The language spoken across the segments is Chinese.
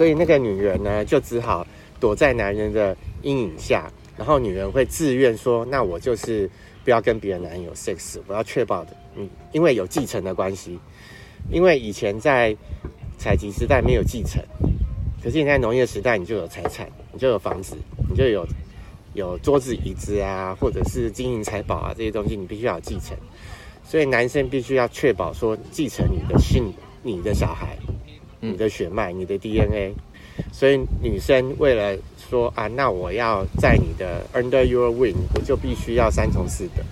所以那个女人呢，就只好躲在男人的阴影下，然后女人会自愿说：“那我就是不要跟别的男人有 sex，我要确保的，嗯，因为有继承的关系，因为以前在采集时代没有继承，可是你在农业时代，你就有财产，你就有房子，你就有有桌子椅子啊，或者是金银财宝啊这些东西，你必须要继承。所以男生必须要确保说，继承你的是你的小孩。”你的血脉，你的 DNA，所以女生为了说啊，那我要在你的 under your wing，我就必须要三从四德，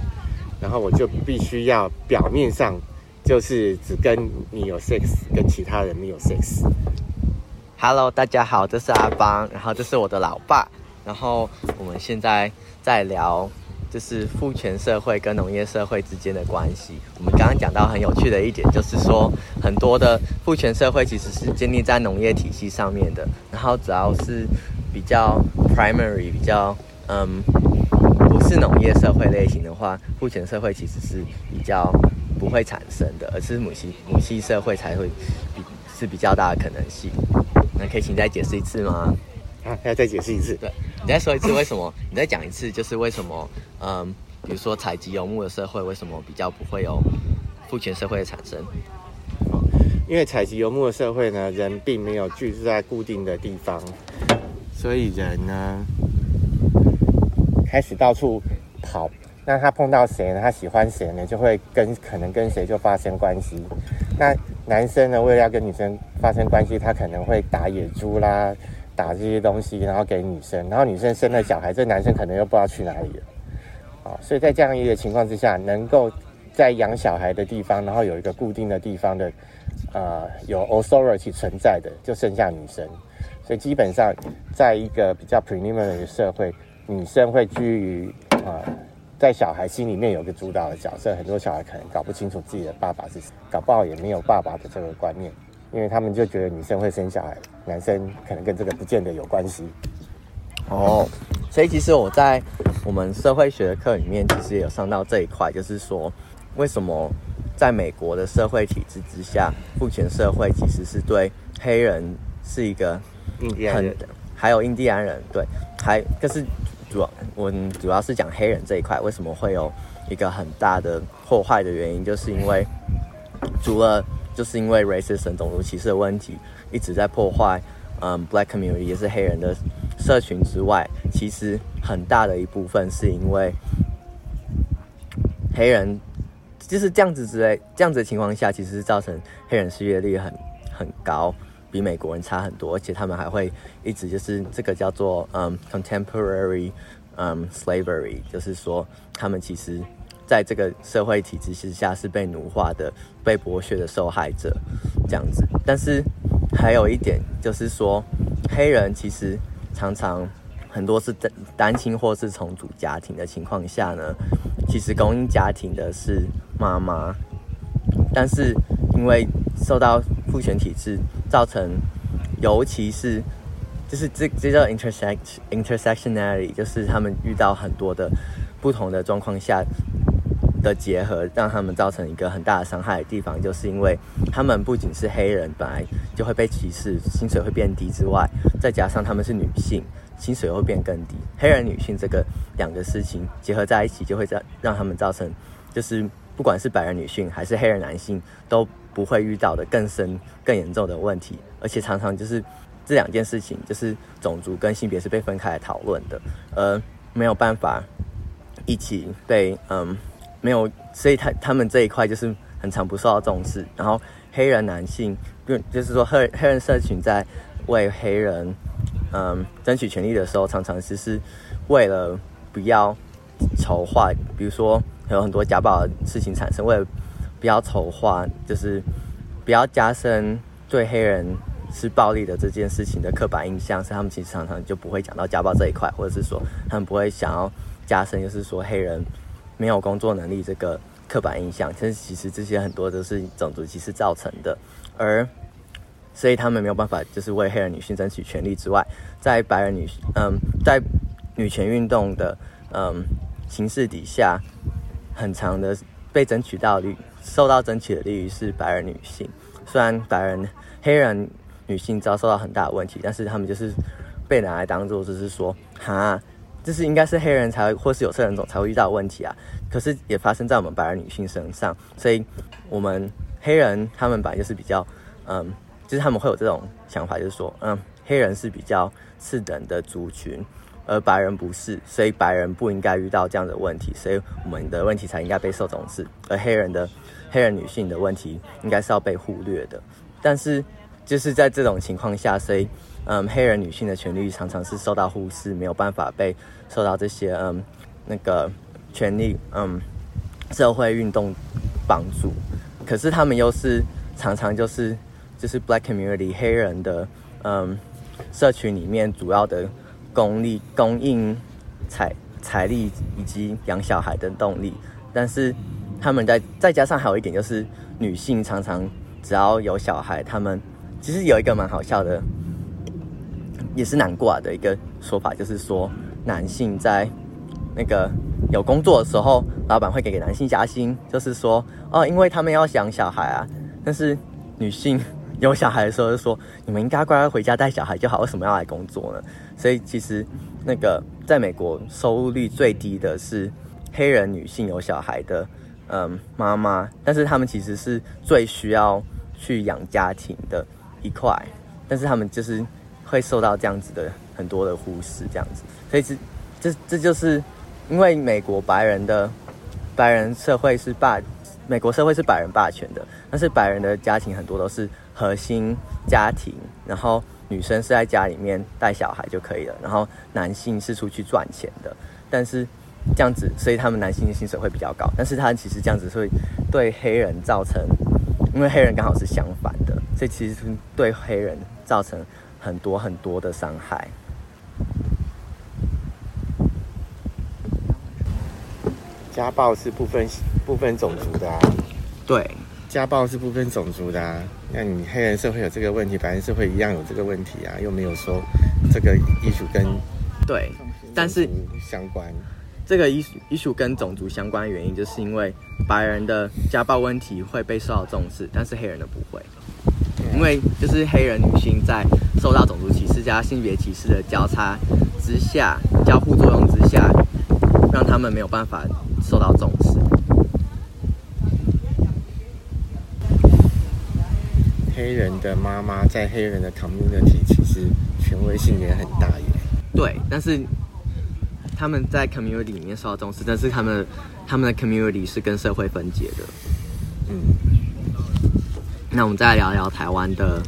然后我就必须要表面上就是只跟你有 sex，跟其他人没有 sex。Hello，大家好，这是阿邦，然后这是我的老爸，然后我们现在在聊。就是父权社会跟农业社会之间的关系。我们刚刚讲到很有趣的一点，就是说很多的父权社会其实是建立在农业体系上面的。然后只要是比较 primary、比较嗯不是农业社会类型的话，父权社会其实是比较不会产生的，而是母系母系社会才会比是比较大的可能性。那可以请再解释一次吗？啊，要再解释一次。对，你再说一次为什么？你再讲一次，就是为什么？嗯，比如说采集游牧的社会，为什么比较不会有父权社会的产生？因为采集游牧的社会呢，人并没有居住在固定的地方，所以人呢开始到处跑。那他碰到谁呢？他喜欢谁呢？就会跟可能跟谁就发生关系。那男生呢，为了要跟女生发生关系，他可能会打野猪啦，打这些东西，然后给女生。然后女生生了小孩，这男生可能又不知道去哪里了。啊所以在这样一个情况之下，能够在养小孩的地方，然后有一个固定的地方的，呃，有 authority 存在的，就剩下女生。所以基本上，在一个比较 preliminary 的社会，女生会居于啊，在小孩心里面有个主导的角色。很多小孩可能搞不清楚自己的爸爸是谁，搞不好也没有爸爸的这个观念，因为他们就觉得女生会生小孩，男生可能跟这个不见得有关系。哦，所以其实我在我们社会学的课里面，其实也有上到这一块，就是说，为什么在美国的社会体制之下，父权社会其实是对黑人是一个很，还有印第安人，对，还就是主要我主要是讲黑人这一块，为什么会有一个很大的破坏的原因，就是因为除了就是因为 racism 种族歧视的问题一直在破坏，嗯，black community 也是黑人的。社群之外，其实很大的一部分是因为黑人就是这样子之类这样子的情况下，其实是造成黑人失业率很很高，比美国人差很多，而且他们还会一直就是这个叫做嗯 contemporary 嗯 slavery，就是说他们其实在这个社会体制之下是被奴化的、被剥削的受害者这样子。但是还有一点就是说，黑人其实。常常很多是单单亲或是重组家庭的情况下呢，其实供应家庭的是妈妈，但是因为受到父权体制造成，尤其是就是这这叫 intersect intersectionality，就是他们遇到很多的不同的状况下。的结合让他们造成一个很大的伤害的地方，就是因为他们不仅是黑人，本来就会被歧视，薪水会变低之外，再加上他们是女性，薪水会变更低。黑人女性这个两个事情结合在一起，就会让让他们造成，就是不管是白人女性还是黑人男性都不会遇到的更深、更严重的问题，而且常常就是这两件事情，就是种族跟性别是被分开来讨论的，而没有办法一起被嗯。没有，所以他他们这一块就是很常不受到重视。然后黑人男性，就就是说黑黑人社群在为黑人嗯争取权利的时候，常常是是为了不要丑化，比如说有很多家暴的事情产生，为了不要丑化，就是不要加深对黑人是暴力的这件事情的刻板印象，所以他们其实常常就不会讲到家暴这一块，或者是说他们不会想要加深，就是说黑人。没有工作能力这个刻板印象，其实其实这些很多都是种族歧视造成的，而所以他们没有办法就是为黑人女性争取权利之外，在白人女嗯在女权运动的嗯形势底下，很长的被争取到利受到争取的利益是白人女性，虽然白人黑人女性遭受到很大的问题，但是他们就是被拿来当做就是说，哈，这是应该是黑人才会或是有色人种才会遇到问题啊。可是也发生在我们白人女性身上，所以我们黑人他们本来就是比较，嗯，就是他们会有这种想法，就是说，嗯，黑人是比较次等的族群。而白人不是，所以白人不应该遇到这样的问题，所以我们的问题才应该被受重视。而黑人的黑人女性的问题应该是要被忽略的。但是就是在这种情况下，所以嗯，黑人女性的权利常常是受到忽视，没有办法被受到这些嗯那个权利嗯社会运动帮助。可是他们又是常常就是就是 black community 黑人的嗯社群里面主要的。功力、供应财财力以及养小孩的动力，但是他们在再加上还有一点就是，女性常常只要有小孩，他们其实有一个蛮好笑的，也是难过的一个说法，就是说男性在那个有工作的时候，老板会给给男性加薪，就是说哦，因为他们要养小孩啊，但是女性。有小孩的时候就说：“你们应该乖乖回家带小孩就好，为什么要来工作呢？”所以其实那个在美国收入率最低的是黑人女性有小孩的，嗯，妈妈，但是他们其实是最需要去养家庭的一块，但是他们就是会受到这样子的很多的忽视，这样子。所以这这这就是因为美国白人的白人社会是霸，美国社会是白人霸权的，但是白人的家庭很多都是。核心家庭，然后女生是在家里面带小孩就可以了，然后男性是出去赚钱的。但是这样子，所以他们男性的薪水会比较高。但是他其实这样子会对黑人造成，因为黑人刚好是相反的，所以其实是对黑人造成很多很多的伤害。家暴是不分不分种族的啊。对。家暴是不分种族的啊，那你黑人社会有这个问题，白人社会一样有这个问题啊，又没有说这个艺术跟对，但是相关，这个艺术艺术跟种族相关的原因，就是因为白人的家暴问题会被受到重视，但是黑人的不会，因为就是黑人女性在受到种族歧视加性别歧视的交叉之下，交互作用之下，让他们没有办法受到重视。黑人的妈妈在黑人的 community 其实权威性也很大耶。对，但是他们在 community 里面受到重视，但是他们他们的 community 是跟社会分解的。嗯。那我们再聊聊台湾的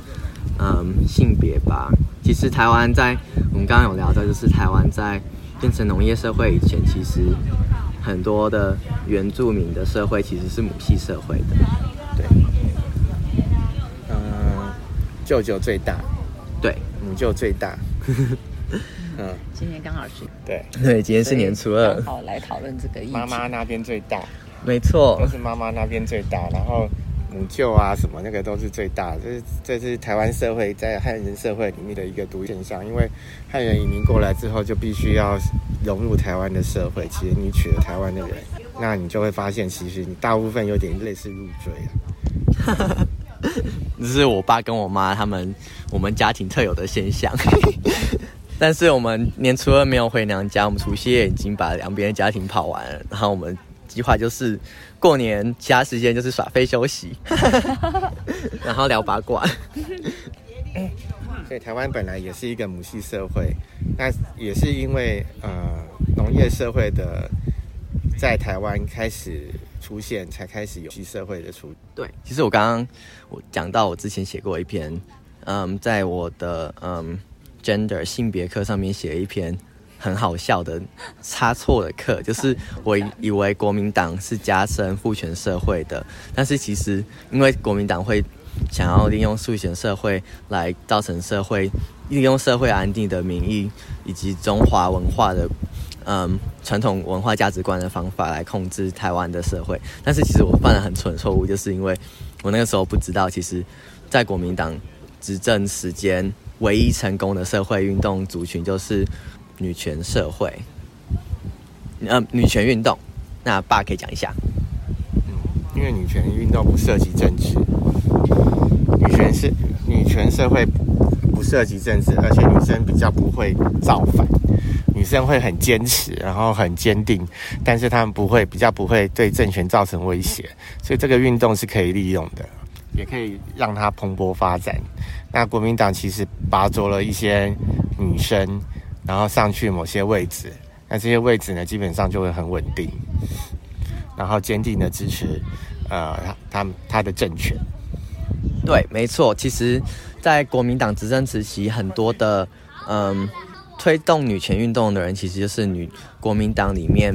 嗯性别吧。其实台湾在我们刚刚有聊到，就是台湾在变成农业社会以前，其实很多的原住民的社会其实是母系社会的。对。嗯舅舅最大，对，母舅最大。嗯，今天刚好是，对对，今天是年初二，刚好来讨论这个。妈妈那边最大，没错，都是妈妈那边最大，然后母舅啊什么那个都是最大。这是这是台湾社会在汉人社会里面的一个独现象，因为汉人移民过来之后，就必须要融入台湾的社会。其实你娶了台湾的人，那你就会发现，其实你大部分有点类似入赘啊。这是我爸跟我妈他们我们家庭特有的现象，但是我们年初二没有回娘家，我们除夕夜已经把两边的家庭跑完了，然后我们计划就是过年其他时间就是耍废休息，然后聊八卦。所以台湾本来也是一个母系社会，那也是因为呃农业社会的在台湾开始。出现才开始有机社会的出对，其实我刚刚我讲到我之前写过一篇，嗯，在我的嗯 gender 性别课上面写一篇很好笑的差错的课，就是我以为国民党是加深父权社会的，但是其实因为国民党会想要利用父权社会来造成社会利用社会安定的名义以及中华文化的。嗯，传统文化价值观的方法来控制台湾的社会，但是其实我犯了很蠢的错误，就是因为我那个时候不知道，其实，在国民党执政时间，唯一成功的社会运动族群就是女权社会，呃，女权运动。那爸可以讲一下。嗯，因为女权运动不涉及政治，女权是女权社会不涉及政治，而且女生比较不会造反，女生会很坚持，然后很坚定，但是她们不会比较不会对政权造成威胁，所以这个运动是可以利用的，也可以让它蓬勃发展。那国民党其实拔擢了一些女生，然后上去某些位置，那这些位置呢，基本上就会很稳定，然后坚定的支持，呃，他他他的政权。对，没错。其实，在国民党执政时期，很多的嗯推动女权运动的人，其实就是女国民党里面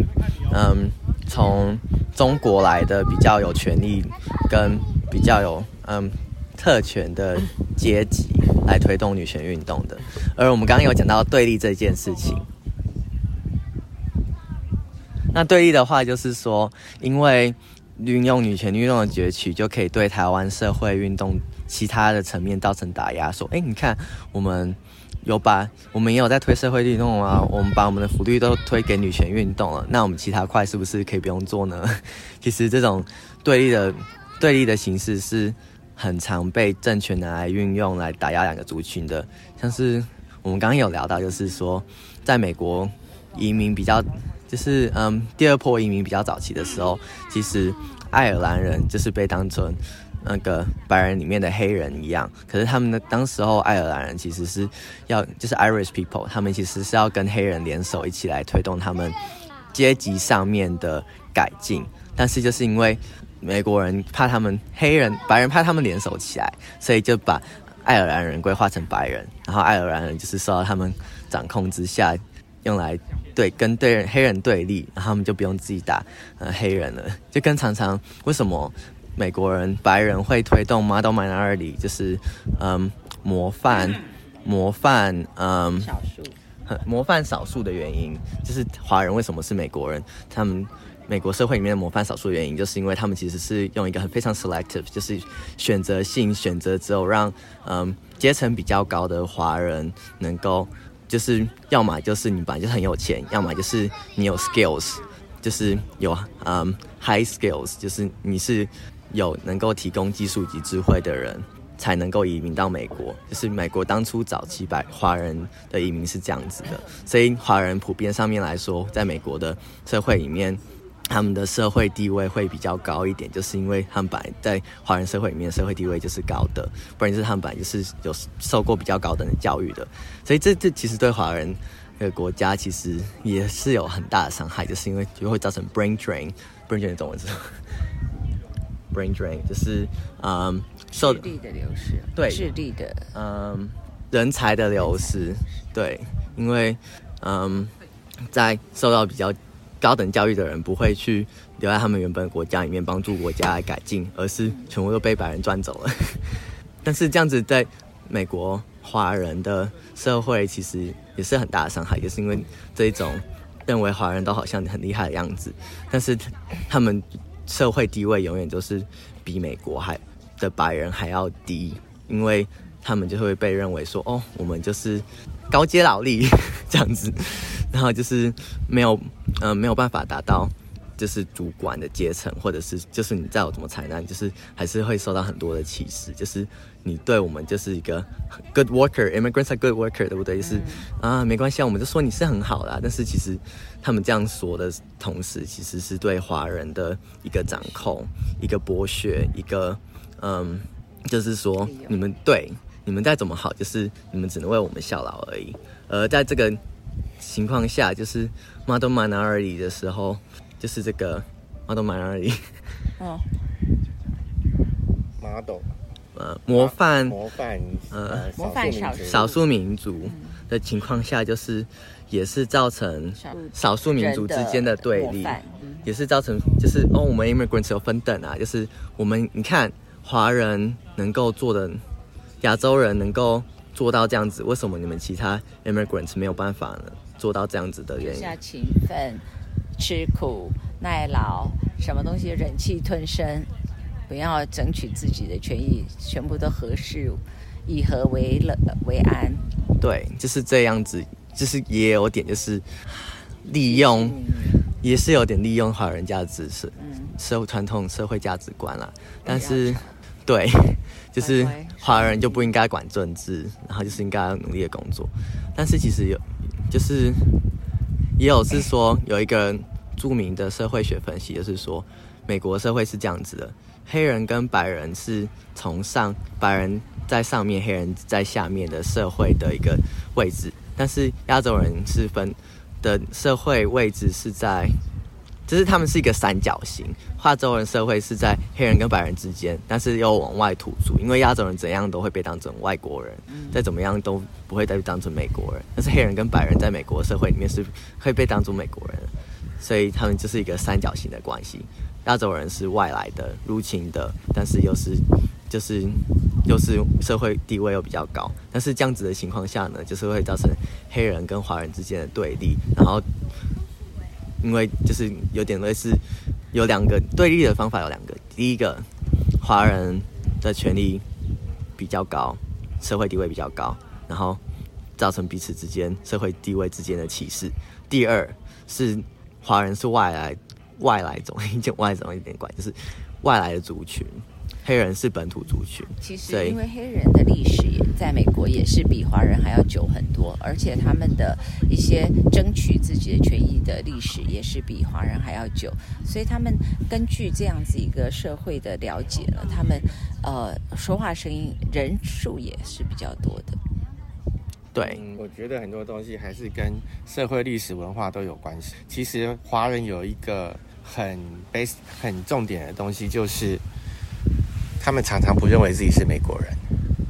嗯从中国来的比较有权利跟比较有嗯特权的阶级来推动女权运动的。而我们刚刚有讲到对立这件事情，那对立的话就是说，因为。运用女权运动的崛起，就可以对台湾社会运动其他的层面造成打压。说，哎，你看，我们有把我们也有在推社会运动啊，我们把我们的福利都推给女权运动了，那我们其他块是不是可以不用做呢？其实这种对立的对立的形式是很常被政权拿来运用来打压两个族群的。像是我们刚刚有聊到，就是说，在美国移民比较。就是嗯，第二波移民比较早期的时候，其实爱尔兰人就是被当成那个白人里面的黑人一样。可是他们的当时候爱尔兰人其实是要就是 Irish people，他们其实是要跟黑人联手一起来推动他们阶级上面的改进。但是就是因为美国人怕他们黑人白人怕他们联手起来，所以就把爱尔兰人规划成白人，然后爱尔兰人就是受到他们掌控之下。用来对跟对黑人对立，然后他们就不用自己打呃黑人了，就跟常常为什么美国人白人会推动 model minority，就是嗯模范模范嗯少数模范少数的原因，就是华人为什么是美国人？他们 美国社会里面的模范少数原因，就是因为他们其实是用一个很非常 selective，就是选择性选择，只有让嗯阶层比较高的华人能够。就是要么就是你本来就很有钱，要么就是你有 skills，就是有嗯 high skills，就是你是有能够提供技术及智慧的人，才能够移民到美国。就是美国当初早期白华人的移民是这样子的，所以华人普遍上面来说，在美国的社会里面。他们的社会地位会比较高一点，就是因为他们本来在华人社会里面社会地位就是高的，不然就是他们本来就是有受过比较高等的教育的，所以这这其实对华人的国家其实也是有很大的伤害，就是因为就会造成 brain drain，brain drain 中文是 brain drain，就是嗯受智力的流失，对智力的嗯人才的流失，对，因为嗯在受到比较。高等教育的人不会去留在他们原本国家里面帮助国家来改进，而是全部都被白人赚走了。但是这样子在美国华人的社会其实也是很大的伤害，也是因为这一种认为华人都好像很厉害的样子，但是他们社会地位永远都是比美国还的白人还要低，因为他们就会被认为说哦，我们就是高阶劳力 这样子。然后就是没有，嗯，没有办法达到，就是主管的阶层，或者是就是你再有怎么才能，就是还是会受到很多的歧视。就是你对我们就是一个 good worker，immigrants are good worker，对不对？就是啊，没关系，啊，我们就说你是很好啦。但是其实他们这样说的同时，其实是对华人的一个掌控、一个剥削、一个嗯，就是说你们对你们再怎么好，就是你们只能为我们效劳而已。而在这个情况下，就是 model minority 的时候，就是这个 model minority，哦，model，呃，模范，模范，呃，模范少数。少数民族的情况下，就是也是造成少数民族之间的对立，也是造成就是哦，我们 immigrants 有分等啊，就是我们你看华人能够做的，亚洲人能够做到这样子，为什么你们其他 immigrants 没有办法呢？做到这样子的原因，下勤奋、吃苦耐劳，什么东西忍气吞声，不要争取自己的权益，全部都和事，以和为乐为安。对，就是这样子，就是也有点就是利用，也是有点利用华人价值是，社会传统社会价值观啦。但是对，就是华人就不应该管政治，然后就是应该要努力的工作。但是其实有，就是也有是说有一个著名的社会学分析，就是说美国社会是这样子的：黑人跟白人是从上，白人在上面，黑人在下面的社会的一个位置，但是亚洲人是分的社会位置是在。就是他们是一个三角形，亚洲人社会是在黑人跟白人之间，但是又往外突出，因为亚洲人怎样都会被当成外国人，再怎么样都不会再被当成美国人。但是黑人跟白人在美国社会里面是会被当成美国人，所以他们就是一个三角形的关系。亚洲人是外来的、入侵的，但是又是就是又是社会地位又比较高。但是这样子的情况下呢，就是会造成黑人跟华人之间的对立，然后。因为就是有点类似，有两个对立的方法有两个。第一个，华人的权利比较高，社会地位比较高，然后造成彼此之间社会地位之间的歧视。第二是华人是外来外来种，就 外种一点怪，就是外来的族群。黑人是本土族群，其实因为黑人的历史也在美国也是比华人还要久很多，而且他们的一些争取自己的权益的历史也是比华人还要久，所以他们根据这样子一个社会的了解了，他们呃说话声音人数也是比较多的。对嗯，我觉得很多东西还是跟社会历史文化都有关系。其实华人有一个很 base 很重点的东西，就是他们常常不认为自己是美国人，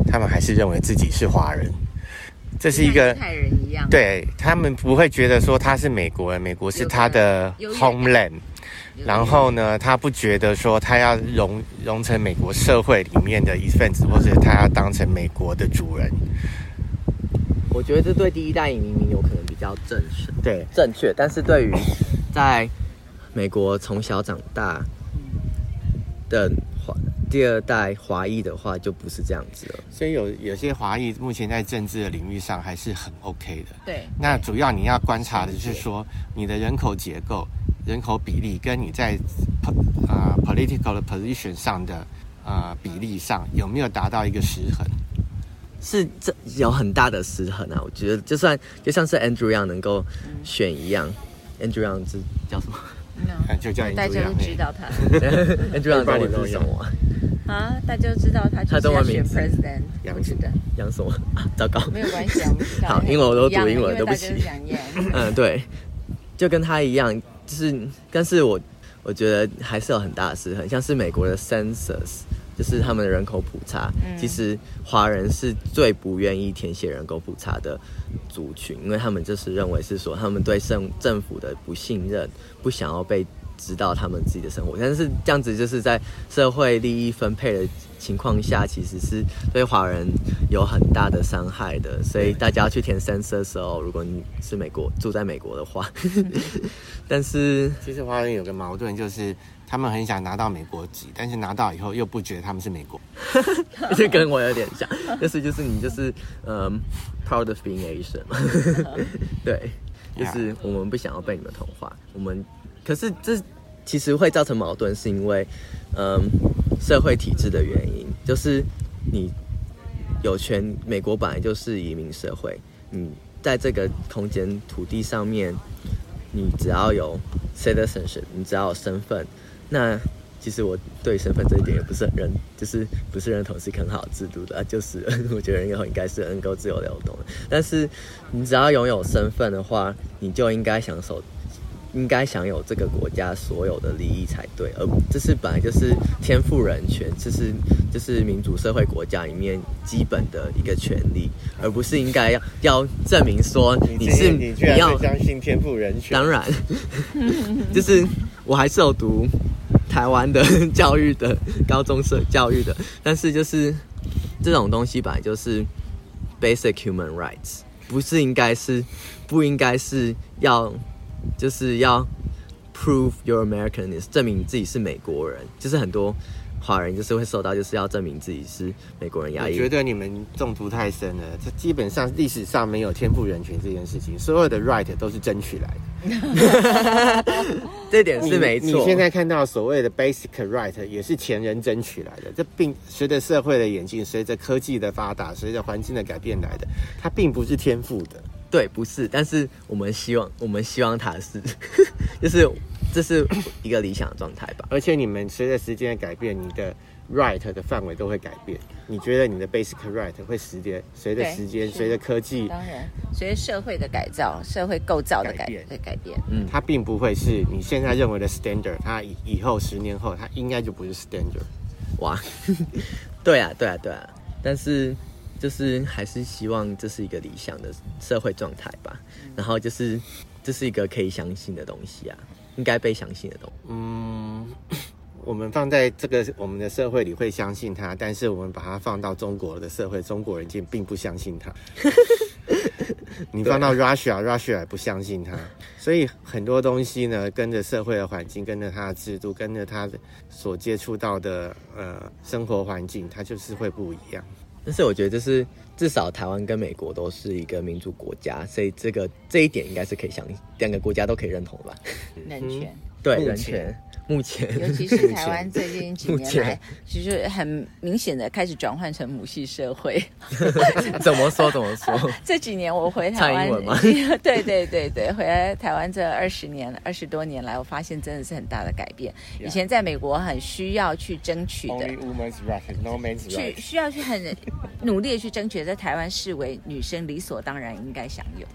他们还是认为自己是华人。这是一个像犹太人一样，对他们不会觉得说他是美国人，美国是他的 homeland。然后呢，他不觉得说他要融融成美国社会里面的一份子，或者他要当成美国的主人。我觉得这对第一代移民有可能比较正确。对，正确，但是对于在美国从小长大的华第二代华裔的话，就不是这样子了。所以有有些华裔目前在政治的领域上还是很 OK 的。对，那主要你要观察的是说，你的人口结构、人口比例，跟你在呃 political 的 position 上的呃比例上有没有达到一个失衡？是这有很大的失衡啊！我觉得就算就像是 Andrew Yang 能够选一样、a n d r e w Yang 是叫什么啊就叫你大家都知道他？Andrew Yang 中文是什么？啊？啊，大家都知道他就他是要选中文名字。president，杨我知道，杨什么？啊 糟糕，没有关系啊，我们知道。好英文我都读英文对不起。嗯，对，就跟他一样，就是，但是我我觉得还是有很大的失衡，像是美国的 census，就是他们的人口普查，嗯其实华人是最不愿意填写人口普查的族群，因为他们就是认为是说他们对政政府的不信任，不想要被知道他们自己的生活，但是这样子就是在社会利益分配的情况下，其实是对华人有很大的伤害的。所以大家要去填 census 的时候，如果你是美国住在美国的话，但 是 其实华人有个矛盾，就是他们很想拿到美国籍，但是拿到以后又不觉得他们是美国。这跟我有点像，就是就是你就是嗯、proud of being Asian，嘛 对，就是我们不想要被你们同化，我们可是这其实会造成矛盾，是因为嗯、社会体制的原因，就是你有权，美国本来就是移民社会，你在这个空间土地上面，你只要有 citizenship，你只要有身份，那其实我对身份这一点也不是很认，就是不是认同是很好制度的，啊就是 我觉得人以后应该是能够自由流动的。但是你只要拥有身份的话，你就应该享受，应该享有这个国家所有的利益才对，而这是本来就是天赋人权，这是这是民主社会国家里面基本的一个权利，而不是应该要要证明说你是你居然要相信天赋人权？当然，就是我还是有读台湾的教育的高中社教育的，但是就是这种东西本来就是 basic human rights，不是应该是不应该是要就是要 prove your Americanness，证明自己是美国人，就是很多华人就是会受到就是要证明自己是美国人压抑。我觉得你们中毒太深了，这基本上历史上没有天赋人群这件事情，所有的 right 都是争取来的。这点是没错。你现在看到所谓的 basic right 也是前人争取来的，这并随着社会的演进，随着科技的发达，随着环境的改变来的，它并不是天赋的。对，不是，但是我们希望，我们希望它是，就是这是一个理想的状态吧。而且你们随着时间的改变，你的 right 的范围都会改变。你觉得你的 basic right 会时间随着时间，随着科技，当然，随着社会的改造，社会构造的改变的改变，嗯，它并不会是你现在认为的 standard，它以以后十年后，它应该就不是 standard。哇，对啊，对啊，对啊，但是。就是还是希望这是一个理想的社会状态吧，然后就是这是一个可以相信的东西啊，应该被相信的东西。嗯，我们放在这个我们的社会里会相信它，但是我们把它放到中国的社会，中国人竟并不相信它。你放到 Russia，Russia 也不相信它，所以很多东西呢，跟着社会的环境，跟着它的制度，跟着它的所接触到的呃生活环境，它就是会不一样。但是我觉得，就是至少台湾跟美国都是一个民主国家，所以这个这一点应该是可以相两个国家都可以认同吧？人权，对人权。目前，尤其 是台湾最近几 年来，其实很明显的开始转换成母系社会。怎么说？怎么说？这几年我回台湾，对对对对，回来台湾这二十年、二十多年来，我发现真的是很大的改变。以前在美国很需要去争取的，去需要去很努力的去争取，在台湾视为女生理所当然应该享有。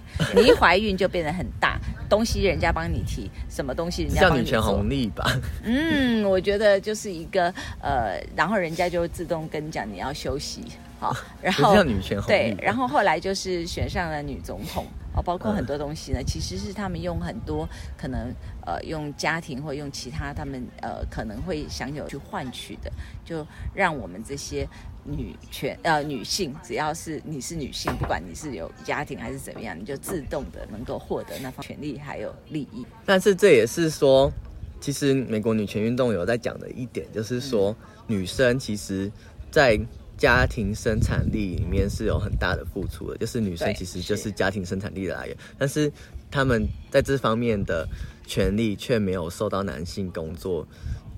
你一怀孕就变得很大，东西人家帮你提，什么东西人家帮你做。女权红利吧。嗯，我觉得就是一个呃，然后人家就自动跟你讲你要休息，好，然后女权对，然后后来就是选上了女总统哦，包括很多东西呢，其实是他们用很多可能呃用家庭或用其他他们呃可能会享有去换取的，就让我们这些。女权呃，女性只要是你是女性，不管你是有家庭还是怎么样，你就自动的能够获得那方权利还有利益。但是这也是说，其实美国女权运动有在讲的一点，就是说女生其实，在家庭生产力里面是有很大的付出的，就是女生其实就是家庭生产力的来源，但是他们在这方面的权利却没有受到男性工作，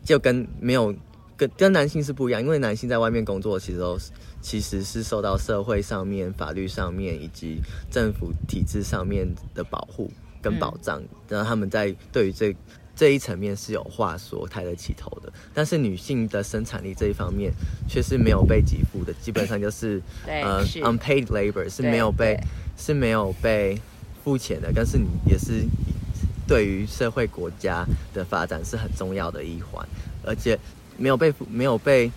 就跟没有。跟跟男性是不一样，因为男性在外面工作，其实都其实是受到社会上面、法律上面以及政府体制上面的保护跟保障，然后他们在对于这这一层面是有话说、抬得起头的。但是女性的生产力这一方面却是没有被给付的，基本上就是呃 unpaid labor 是没有被是没有被付钱的，但是你也是对于社会国家的发展是很重要的一环，而且。没有被没有被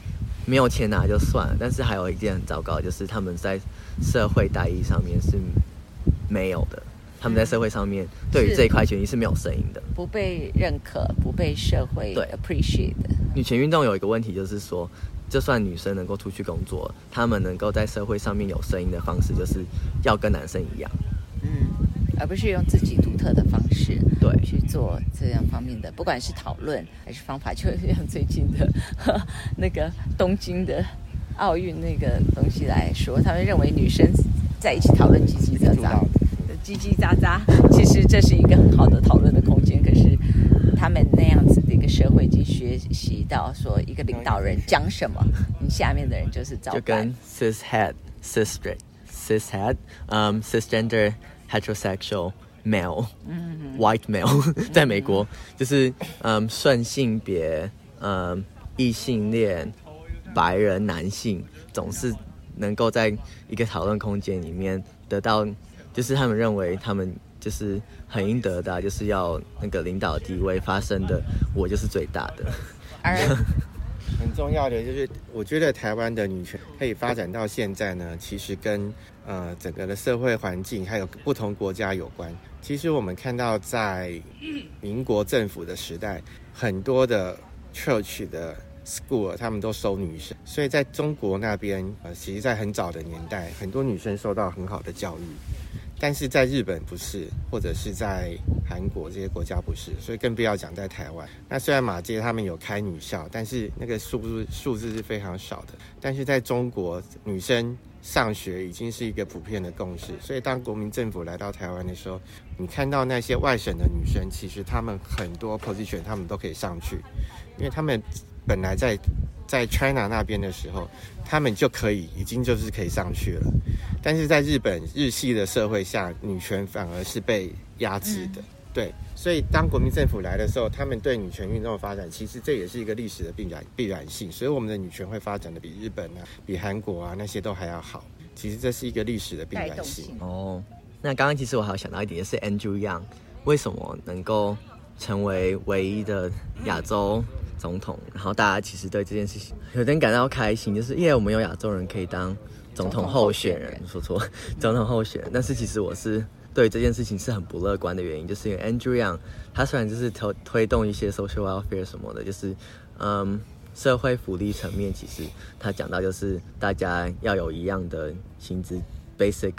没有钱拿就算了，但是还有一件很糟糕，就是他们在社会待遇上面是没有的。他们在社会上面对于这一块权益是没有声音的，不被认可，不被社会对 appreciate。女权运动有一个问题，就是说，就算女生能够出去工作，她们能够在社会上面有声音的方式，就是要跟男生一样。嗯。而不是用自己独特的方式对。去做这样方面的，不管是讨论还是方法，就像最近的 那个东京的奥运那个东西来说，他们认为女生在一起讨论叽叽喳喳，叽叽喳喳，其实这是一个很好的讨论的空间。可是他们那样子的一个社会已经学习到，说一个领导人讲什么，你下面的人就是照就跟 cis head cis straight cis head um cisgender heterosexual male, white male，在美国就是嗯顺性别嗯异性恋白人男性总是能够在一个讨论空间里面得到，就是他们认为他们就是很应得的，就是要那个领导地位发生的，我就是最大的。很重要的就是，我觉得台湾的女权可以发展到现在呢，其实跟呃整个的社会环境还有不同国家有关。其实我们看到在民国政府的时代，很多的 church 的 school 他们都收女生，所以在中国那边呃，其实，在很早的年代，很多女生受到很好的教育。但是在日本不是，或者是在韩国这些国家不是，所以更不要讲在台湾。那虽然马街他们有开女校，但是那个数字数字是非常少的。但是在中国，女生上学已经是一个普遍的共识。所以当国民政府来到台湾的时候，你看到那些外省的女生，其实她们很多 position 她们都可以上去，因为她们本来在在 China 那边的时候，她们就可以已经就是可以上去了。但是在日本日系的社会下，女权反而是被压制的。对，所以当国民政府来的时候，他们对女权运动的发展，其实这也是一个历史的必然必然性。所以我们的女权会发展的比日本啊、比韩国啊那些都还要好。其实这是一个历史的必然性。哦，那刚刚其实我还有想到一点，是 Andrew Yang 为什么能够成为唯一的亚洲总统？然后大家其实对这件事情有点感到开心，就是因为我们有亚洲人可以当总统候选人。说错，总统候选人。但是其实我是。对这件事情是很不乐观的原因，就是因为 Andrew Yang 他虽然就是推推动一些 social welfare 什么的，就是嗯社会福利层面，其实他讲到就是大家要有一样的薪资 basic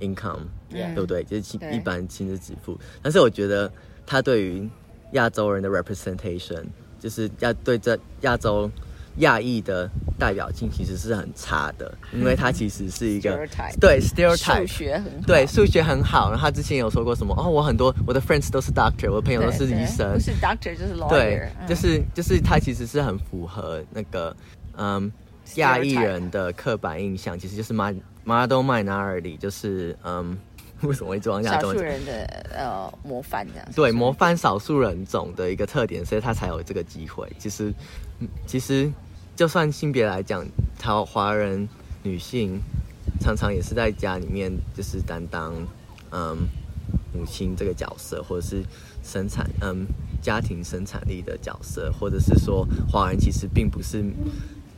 income，对不对？就是一般薪资支付。但是我觉得他对于亚洲人的 representation，就是要对这亚洲。亚裔的代表性其实是很差的，因为他其实是一个 对 stereotype，数学很对数学很好。然后他之前有说过什么哦，我很多我的 friends 都是 doctor，我的朋友都是医生，不是 doctor 就是 lawyer，对，就是就是他其实是很符合那个嗯亚裔人的刻板印象，其实就是 my model minority，就是嗯 为什么会装亚洲人的呃模范这样？对，模范少数人种的一个特点，所以他才有这个机会。其实其实。就算性别来讲，他华人女性常常也是在家里面就是担当嗯母亲这个角色，或者是生产嗯家庭生产力的角色，或者是说华人其实并不是，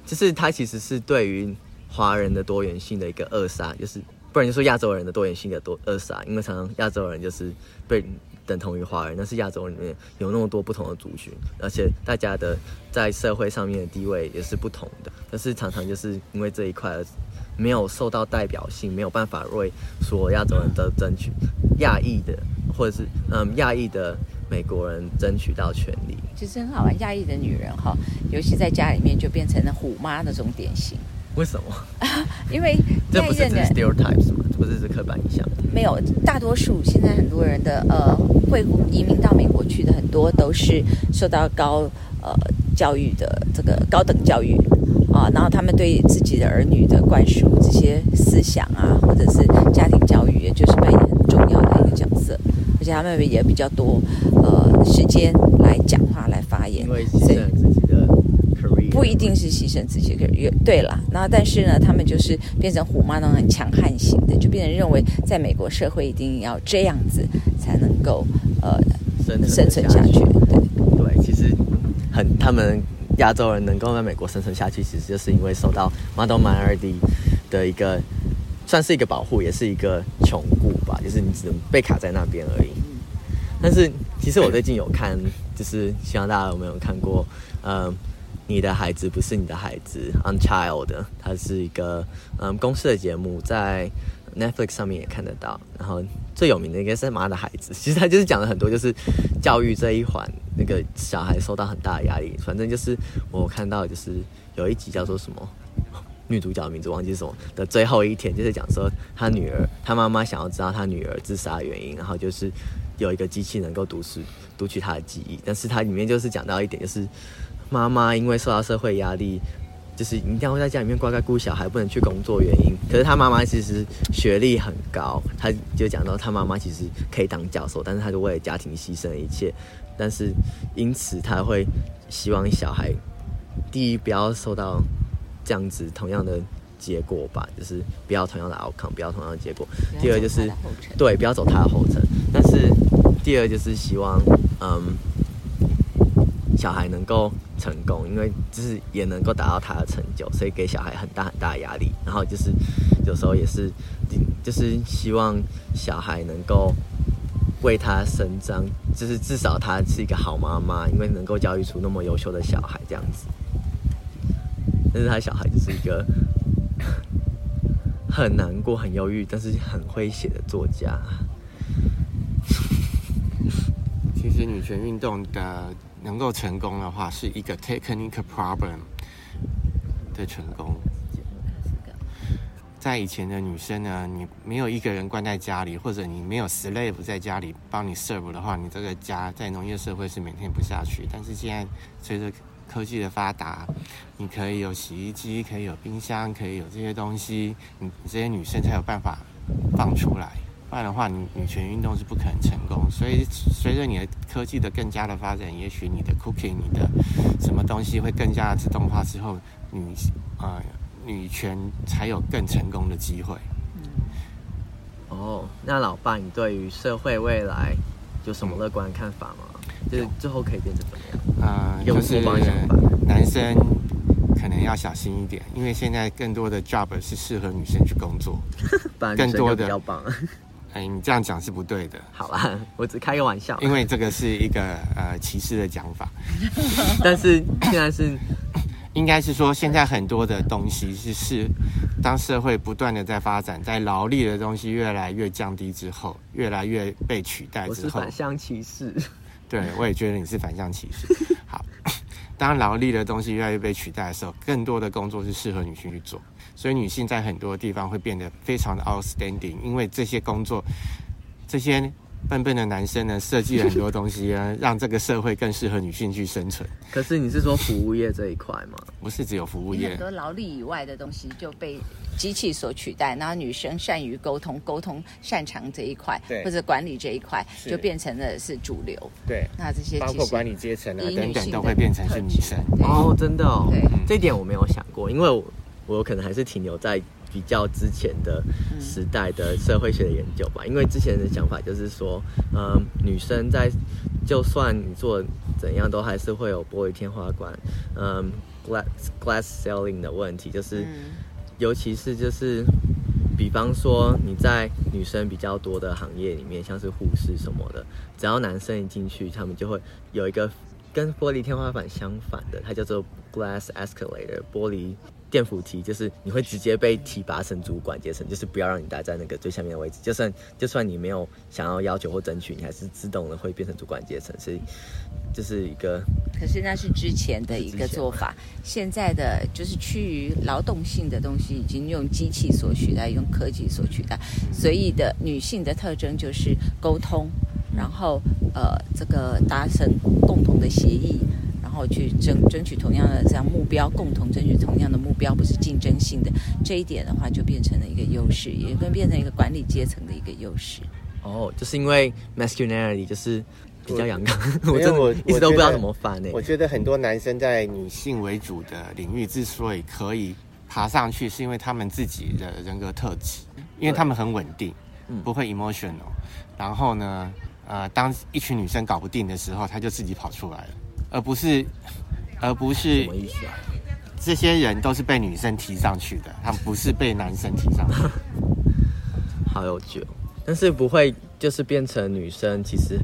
就是他其实是对于华人的多元性的一个扼杀，就是不然就说亚洲人的多元性的多扼杀，因为常常亚洲人就是被。等同于华人，但是亚洲里面有那么多不同的族群，而且大家的在社会上面的地位也是不同的。但是常常就是因为这一块没有受到代表性，没有办法为所有亚洲人的争取亚裔的，或者是嗯亚裔的美国人争取到权利。其实很好玩，亚裔的女人哈，尤其在家里面就变成了虎妈那种典型。为什么？因为 这不是 stereotypes 吗？这不是是刻板印象？没有，大多数现在很多人的呃，会移民到美国去的很多都是受到高呃教育的这个高等教育啊，然后他们对自己的儿女的灌输这些思想啊，或者是家庭教育，也就是扮演很重要的一个角色，而且他们也比较多呃时间来讲话来发言，因为自己的。不一定是牺牲自己，可是对了，然后但是呢，他们就是变成虎妈那种很强悍型的，就变成认为在美国社会一定要这样子才能够呃生存下去。对对，其实很他们亚洲人能够在美国生存下去，其实就是因为受到 Model Minority 的一个算是一个保护，也是一个穷固吧，就是你只能被卡在那边而已。但是其实我最近有看，就是希望大家有没有看过，嗯。你的孩子不是你的孩子，Unchild，它是一个嗯公司的节目，在 Netflix 上面也看得到。然后最有名的应该是《妈的孩子》，其实他就是讲了很多，就是教育这一环，那个小孩受到很大的压力。反正就是我看到，就是有一集叫做什么，女主角的名字忘记什么的最后一天，就是讲说他女儿，他妈妈想要知道他女儿自杀原因，然后就是有一个机器能够读取读取他的记忆，但是它里面就是讲到一点，就是。妈妈因为受到社会压力，就是一定要在家里面乖乖顾小孩，不能去工作。原因，可是他妈妈其实学历很高，他就讲到他妈妈其实可以当教授，但是他就为了家庭牺牲一切。但是因此他会希望小孩第一不要受到这样子同样的结果吧，就是不要同样的 outcome，不要同样的结果。第二就是对，不要走他的后尘。但是第二就是希望，嗯。小孩能够成功，因为就是也能够达到他的成就，所以给小孩很大很大的压力。然后就是有时候也是，就是希望小孩能够为他伸张，就是至少他是一个好妈妈，因为能够教育出那么优秀的小孩这样子。但是他小孩就是一个很难过、很忧郁，但是很会写的作家。其实女权运动的能够成功的话，是一个 technical problem 的成功。在以前的女生呢，你没有一个人关在家里，或者你没有 slave 在家里帮你 serve 的话，你这个家在农业社会是每天不下去。但是现在随着科技的发达，你可以有洗衣机，可以有冰箱，可以有这些东西，你这些女生才有办法放出来。不然的话，你女权运动是不可能成功。所以随着你的科技的更加的发展，也许你的 cooking，你的什么东西会更加的自动化之后，女啊。女权才有更成功的机会。哦，那老爸，你对于社会未来有什么乐观的看法吗？就是最后可以变成怎么样？啊，就是男生可能要小心一点，因为现在更多的 job 是适合女生去工作，更多的比较棒。哎，你这样讲是不对的。好啦，我只开个玩笑。因为这个是一个呃歧视的讲法。但是现在是。应该是说，现在很多的东西是是，当社会不断的在发展，在劳力的东西越来越降低之后，越来越被取代之后，我是反向歧视。对，我也觉得你是反向歧视。好，当劳力的东西越来越被取代的时候，更多的工作是适合女性去做，所以女性在很多地方会变得非常的 outstanding，因为这些工作，这些。笨笨的男生呢，设计了很多东西啊，让这个社会更适合女性去生存。可是你是说服务业这一块吗？不是只有服务业，很多劳力以外的东西就被机器所取代。然后女生善于沟通，沟通擅长这一块，或者管理这一块，就变成了是主流。对，那这些包括管理阶层啊等等，都会变成是女生。哦，真的哦，这点我没有想过，因为我我可能还是停留在。比较之前的时代的社会学的研究吧，因为之前的想法就是说，嗯，女生在就算你做怎样，都还是会有玻璃天花板，嗯，glass glass ceiling 的问题，就是尤其是就是，比方说你在女生比较多的行业里面，像是护士什么的，只要男生一进去，他们就会有一个跟玻璃天花板相反的，它叫做 glass escalator 玻璃。电扶梯就是你会直接被提拔成主管阶层，就是不要让你待在那个最下面的位置。就算就算你没有想要要求或争取，你还是自动的会变成主管阶层。所以这是一个。可是那是之前的一个做法，现在的就是趋于劳动性的东西已经用机器所取代，用科技所取代。所以的女性的特征就是沟通，然后呃这个达成共同的协议。然后去争争取同样的这样目标，共同争取同样的目标，不是竞争性的这一点的话，就变成了一个优势，也跟变成一个管理阶层的一个优势。哦，就是因为 masculinity 就是比较阳刚，我真的一直都不知道怎么翻呢。我觉得很多男生在女性为主的领域之所以可以爬上去，是因为他们自己的人格特质，因为他们很稳定，不会 emotional。然后呢，呃，当一群女生搞不定的时候，他就自己跑出来了。而不是，而不是什么意思啊？这些人都是被女生提上去的，他们不是被男生提上去。好有趣哦，但是不会就是变成女生，其实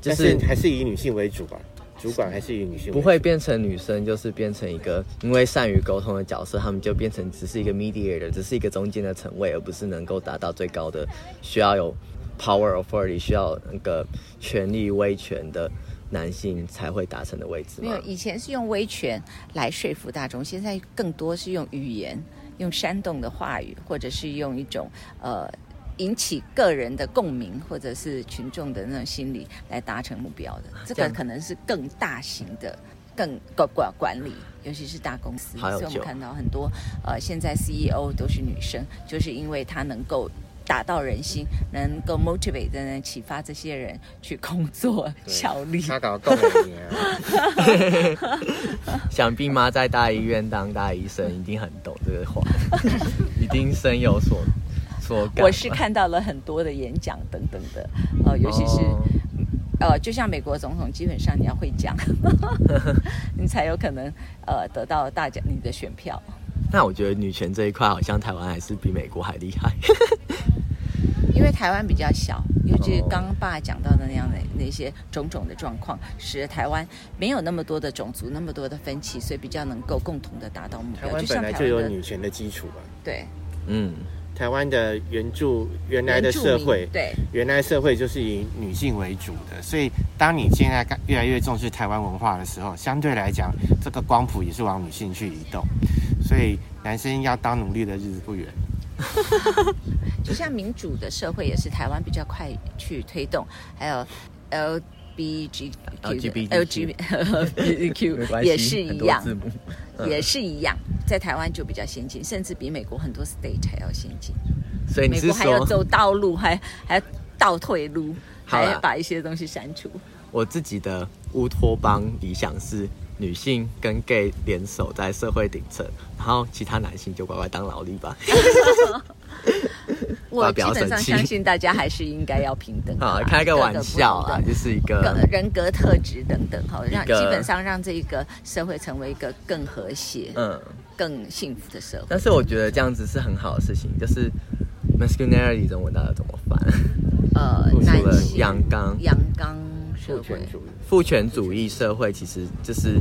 就是还是以女性为主吧。主管还是以女性，不会变成女生，就是变成一个因为善于沟通的角色，他们就变成只是一个 mediator，只是一个中间的层位，而不是能够达到最高的需要有 power authority，需要那个权力威权的。男性才会达成的位置没有，以前是用威权来说服大众，现在更多是用语言、用煽动的话语，或者是用一种呃引起个人的共鸣，或者是群众的那种心理来达成目标的。这个可能是更大型的、更管管管理，尤其是大公司。所以我们看到很多呃，现在 CEO 都是女生，就是因为她能够。打到人心，能够 motivate 的人启发这些人去工作效力。他搞够了，想必妈在大医院当大医生，一定很懂这个话，一定深有所所感。我是看到了很多的演讲等等的，呃，尤其是呃，就像美国总统，基本上你要会讲，你才有可能呃得到大奖你的选票。那我觉得女权这一块，好像台湾还是比美国还厉害。因为台湾比较小，尤其是刚刚爸讲到的那样的那些种种的状况，使得台湾没有那么多的种族，那么多的分歧，所以比较能够共同的达到目标。台湾本来就有女权的基础吧？对，嗯，台湾的原住原来的社会对。原来社会就是以女性为主的，所以当你现在越来越重视台湾文化的时候，相对来讲，这个光谱也是往女性去移动，所以男生要当奴隶的日子不远。就像民主的社会也是台湾比较快去推动，还有 L B G LGBTQ L G B 没 Q 关系也是一样也是一样，在台湾就比较先进，甚至比美国很多 state 还要先进。所以你是美国还要，走道路，还还要倒退路，还要把一些东西删除。我自己的乌托邦理想是女性跟 gay 联手在社会顶层，然后其他男性就乖乖当劳力吧。我基本上相信大家还是应该要平等的开个玩笑啊，就是一个个人格特质等等，哈，让基本上让这一个社会成为一个更和谐、嗯。更幸福的社会。但是我觉得这样子是很好的事情，就是 masculinity 中文到底怎么翻？呃除，了男性阳刚阳刚社会父权，主义，父权主义社会其实就是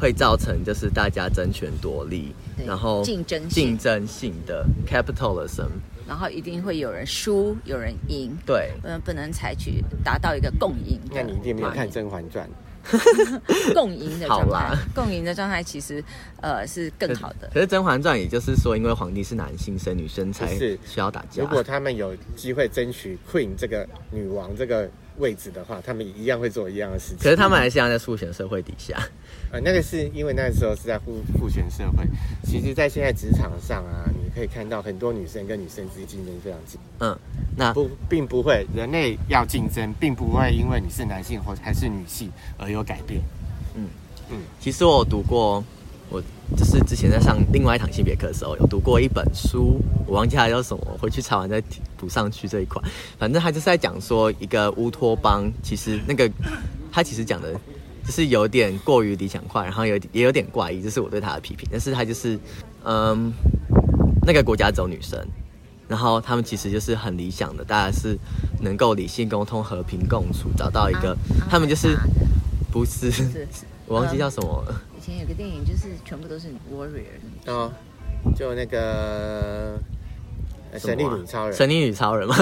会造成就是大家争权夺利，然后竞争性竞争性的 capitalism，然后一定会有人输，有人赢，对，嗯，不能采取达到一个共赢。那你一定没有看《甄嬛传》。共赢的好状态啦，共赢的状态其实呃是更好的。可是《甄嬛传》也就是说，因为皇帝是男性，生女生才是需要打架。如果他们有机会争取 Queen 这个女王这个位置的话，他们一样会做一样的事情。可是他们还是要在父权社会底下，呃，那个是因为那时候是在父父权社会。其实，在现在职场上啊，你可以看到很多女生跟女生之间竞争非常激烈。嗯，那不，并不会，人类要竞争，并不会因为你是男性或还是女性而有改变。嗯嗯其实我有读过，我就是之前在上另外一堂性别课的时候，有读过一本书，我忘记它叫什么，回去查完再补上去这一块。反正他就是在讲说，一个乌托邦，其实那个他其实讲的，就是有点过于理想化，然后有也有点怪异，这是我对他的批评。但是他就是，嗯，那个国家走女生。然后他们其实就是很理想的，大家是能够理性沟通、和平共处，找到一个，他们就是不是，我忘记叫什么了。前有个电影，就是全部都是 warrior，哦，就那个呃神力女超人，神力女超人嘛。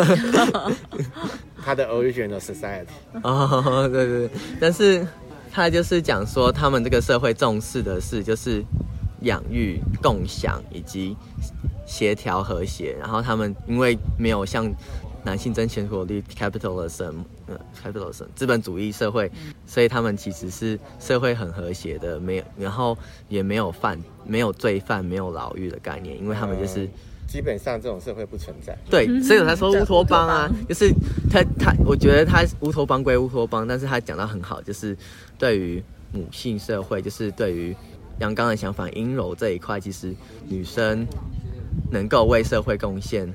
他的 original society。哦，对对对，但是他就是讲说，他们这个社会重视的是就是养育、共享以及协调和谐，然后他们因为没有像男性争权夺利 capitalism，呃 capitalism 资本主义社会，所以他们其实是社会很和谐的，没有，然后也没有犯、没有罪犯、没有牢狱的概念，因为他们就是。呃基本上这种社会不存在。对，所以我才说乌托邦啊，就是他他，我觉得他乌托邦归乌托邦，但是他讲到很好，就是对于母性社会，就是对于阳刚的想法、阴柔这一块，其实女生能够为社会贡献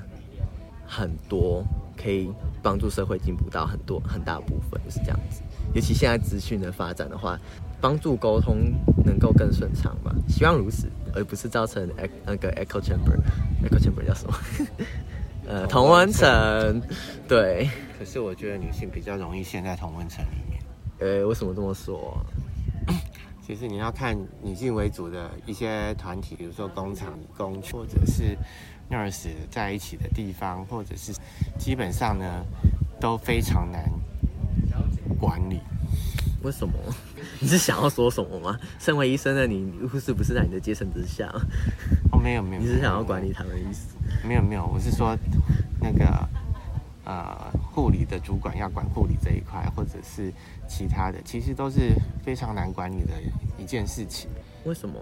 很多，可以帮助社会进步到很多很大部分，就是这样子。尤其现在资讯的发展的话，帮助沟通能够更顺畅吧，希望如此，而不是造成那个 echo chamber，echo chamber 叫什么？呃，同温层，对，可是我觉得女性比较容易陷在同温层里面。呃，为什么这么说？其实你要看女性为主的一些团体，比如说工厂、理工，或者是 nurse 在一起的地方，或者是基本上呢都非常难管理。为什么？你是想要说什么吗？身为医生的你，护士不是在你的阶层之下吗？哦，没有没有，你是想要管理他们的意思？没有没有，我是说那个呃护理的主管要管护理这一块，或者是其他的，其实都是非常难管理的一件事情，为什么？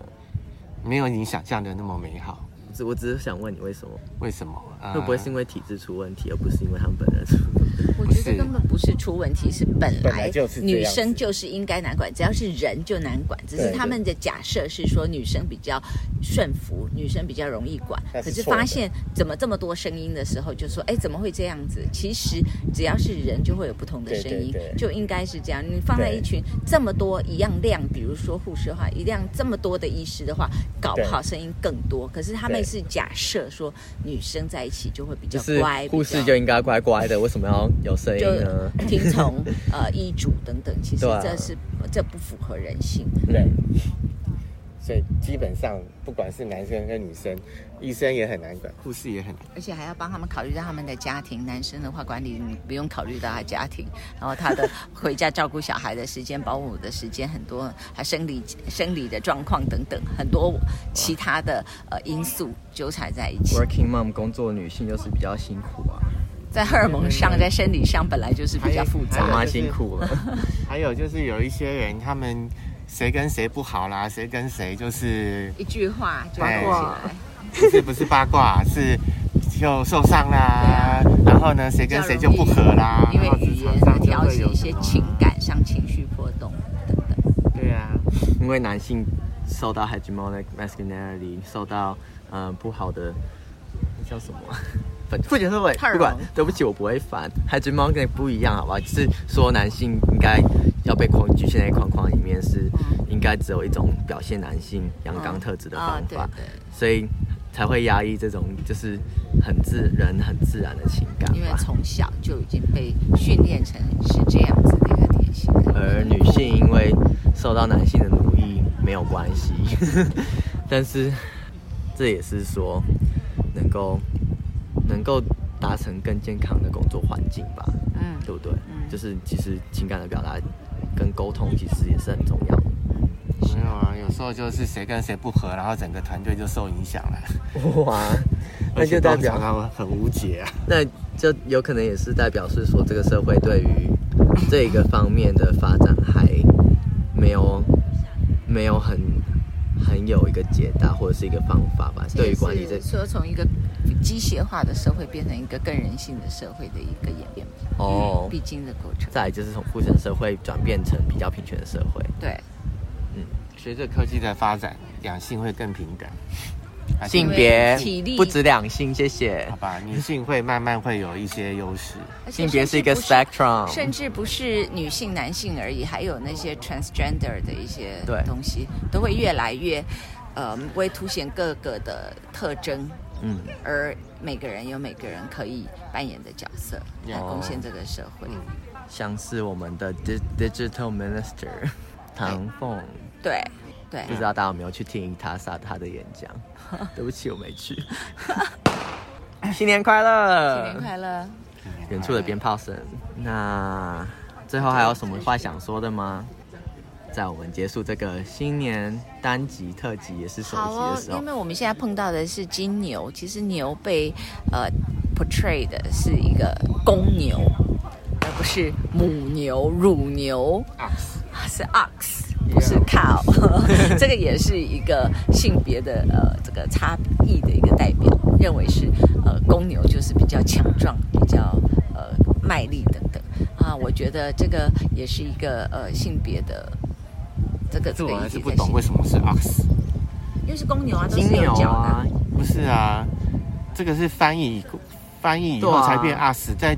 没有你想象的那么美好。只我只是想问你为什么？为什么？呃会不会是因为体质出问题，而不是因为他们本人出问题？我觉得根本不是出问题，是本本来来就是女生就是应该难管，只要是人就难管。只是他们的假设是说女生比较顺服，女生比较容易管。可是发现怎么这么多声音的时候，就说哎怎么会这样子？其实只要是人就会有不同的声音，对对就应该是这样。你放在一群这么多一样量，比如说护士的话，一样这么多的医师的话，搞不好声音更多。可是他们对是假设说女生在一起就会比较就是乖，护士比较就应该乖乖的，为什么要有声音就呢？听从呃 医嘱等等，其实这是这不符合人性。对，所以基本上不管是男生跟女生，医生也很难管，护士也很难。而且还要帮他们考虑到他们的家庭。男生的话，管理你不用考虑到他家庭，然后他的回家照顾小孩的时间、保姆的时间很多，还生理生理的状况等等，很多其他的呃因素纠缠在一起。Working mom 工作女性就是比较辛苦啊，在荷尔蒙上，在生理上本来就是比较复杂。妈妈辛苦了。还有就是有一些人，他们谁跟谁不好啦，谁跟谁就是一句话就八卦来。不是不是八卦，是就受伤啦，然后呢谁跟谁就不合啦，因为职场上就挑起会有一些情感上情绪波动等等。对啊，因为男性受到 hegemonic masculinity，受到嗯不好的那叫什么？本父权社会不管，对不起，我不会翻 hegemonic 不一样，好吧？就是说男性应该要被框局限在框框里面，是应该只有一种表现男性阳刚特质的方法，啊对对所以才会压抑这种就是很自人很自然的情感因为。从小就已经被训练成是这样子的一个典型。而女性因为受到男性的奴役没有关系，但是这也是说能够能够达成更健康的工作环境吧，嗯对不对？嗯就是其实情感的表达跟沟通其实也是很重要的。没有啊，有时候就是谁跟谁不合，然后整个团队就受影响了，哇，那就代表他们很无解啊。那就有可能也是代表是说这个社会对于这个方面的发展还没有没有很很有一个解答或者是一个方法吧。对于管理这说从一个机械化的社会变成一个更人性的社会的一个演变哦，必经的过程。再就是从父权社会转变成比较平权的社会。对，嗯随着科技的发展，两性会更平等，性别体力。不止两性，谢谢。好。吧，女性会慢慢会有一些优势。性别是一个 spectrum，甚至不是女性、男性而已，还有那些 transgender 的一些对。东西，都会越来越，呃，会凸显各个的特征，嗯，而每个人有每个人可以扮演的角色，来哦贡献这个社会。像是我们的 di- digital minister 唐凤，对对，不知道大家有没有去听伊塔莎他的演讲？对不起，我没去。新年快乐！新年快乐！远处的鞭炮声。那最后还有什么话想说的吗？在我们结束这个新年单集特辑也是首集的，时候因，为我们现在碰到的是金牛，其实牛被呃 portray 的是一个公牛，而不是母牛、乳牛。是 ox，不是 cow，这个也是一个性别的呃这个差异的一个代表，认为是呃公牛就是比较强壮，比较呃卖力等等啊，我觉得这个也是一个呃性别的这个这个还是不懂为什么是 ox。因为是公牛啊，都金牛啊，不是啊，这个是翻译翻译以后才变 us，在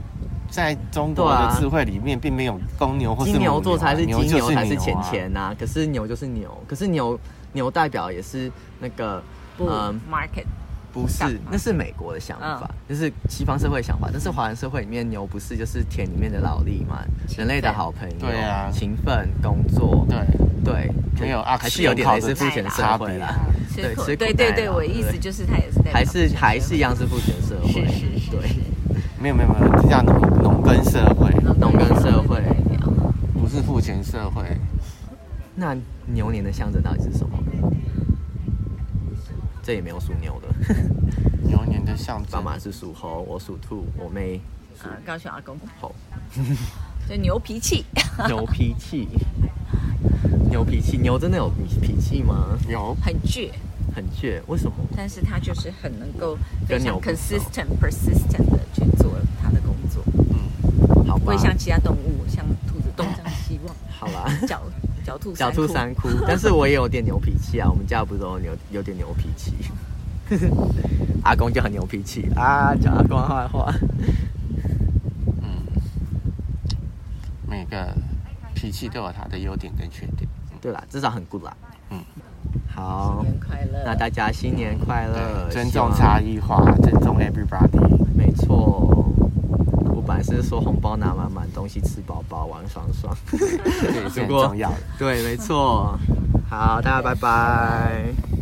在中国的智慧里面，并没有公牛或是金牛座才是金牛牛才是钱钱钱呐，可是牛就是牛，可是牛牛代表也是那个不嗯 market 不是，那是美国的想法，嗯。就是西方社会想法。但是华人社会里面，牛不是就是田里面的劳力嘛，人类的好朋友，对啊。勤奋工作，对，对，没有还是有点类似父权社会啦，对对对对，我的意思就是他也是还是还是一样是父权社会，是是是对，没有没有没有，这叫农农耕社会，农耕社会。不是父权社会。那牛年的象征到底是什么？这也没有属牛的，牛年的象征，爸妈是属猴，我属兔，我妹属啊，高雄阿公，猴。就牛脾气，牛脾气，牛脾气，牛真的有脾气吗？有很倔，很倔，为什么？但是他就是很能够非常 consistent、persistent 的去做他的工作，好吧。不会，像其他动物，像兔子东张西望，好啦，狡狡兔狡兔哭三窟，但是我也有点牛脾气啊，我们家不都有牛有点牛脾气，阿公就很牛脾气。啊，讲阿公坏话，每个脾气都有它的优点跟缺点。对啦，至少很 good 啦，嗯，好新，年快乐！那大家新年快乐，尊重差异化，尊重 everybody。没错。我本来是说红包拿满满，东西吃饱饱，玩爽爽。这也是很重要的。对，没错。好，大家拜拜。